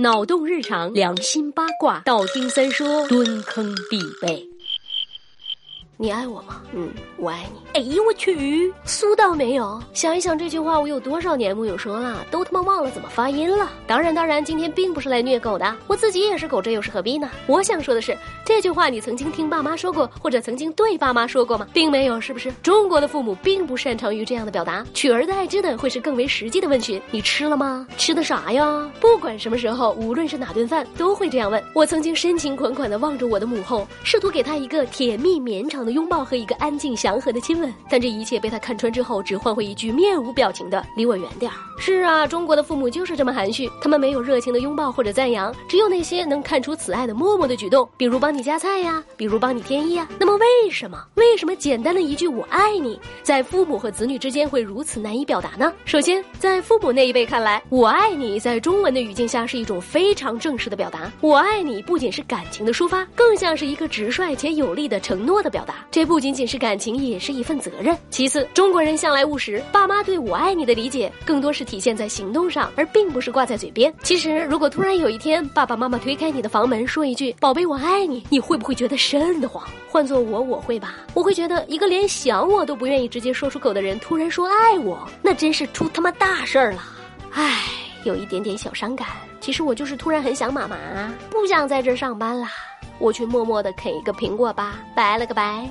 脑洞日常，良心八卦，道听三说，蹲坑必备。你爱我吗？嗯，我爱你。哎呦我去，苏到没有？想一想这句话，我有多少年没有说了，都他妈忘了怎么发音了。当然，当然，今天并不是来虐狗的，我自己也是狗，这又是何必呢？我想说的是，这句话你曾经听爸妈说过，或者曾经对爸妈说过吗？并没有，是不是？中国的父母并不擅长于这样的表达，取而代之的会是更为实际的问询：你吃了吗？吃的啥呀？不管什么时候，无论是哪顿饭，都会这样问。我曾经深情款款地望着我的母后，试图给她一个甜蜜绵长的。拥抱和一个安静祥和的亲吻，但这一切被他看穿之后，只换回一句面无表情的“离我远点儿”。是啊，中国的父母就是这么含蓄，他们没有热情的拥抱或者赞扬，只有那些能看出慈爱的默默的举动，比如帮你你夹菜呀，比如帮你添衣啊。那么为什么？为什么简单的一句“我爱你”在父母和子女之间会如此难以表达呢？首先，在父母那一辈看来，“我爱你”在中文的语境下是一种非常正式的表达，“我爱你”不仅是感情的抒发，更像是一个直率且有力的承诺的表达。这不仅仅是感情，也是一份责任。其次，中国人向来务实，爸妈对我爱你的理解，更多是体现在行动上，而并不是挂在嘴边。其实，如果突然有一天，爸爸妈妈推开你的房门，说一句“宝贝，我爱你”，你会不会觉得瘆得慌？换做我，我会吧。我会觉得，一个连想我都不愿意直接说出口的人，突然说爱我，那真是出他妈大事儿了。唉，有一点点小伤感。其实我就是突然很想妈妈，不想在这儿上班啦。我去默默的啃一个苹果吧，拜了个拜，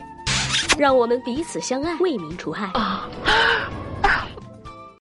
让我们彼此相爱，为民除害。啊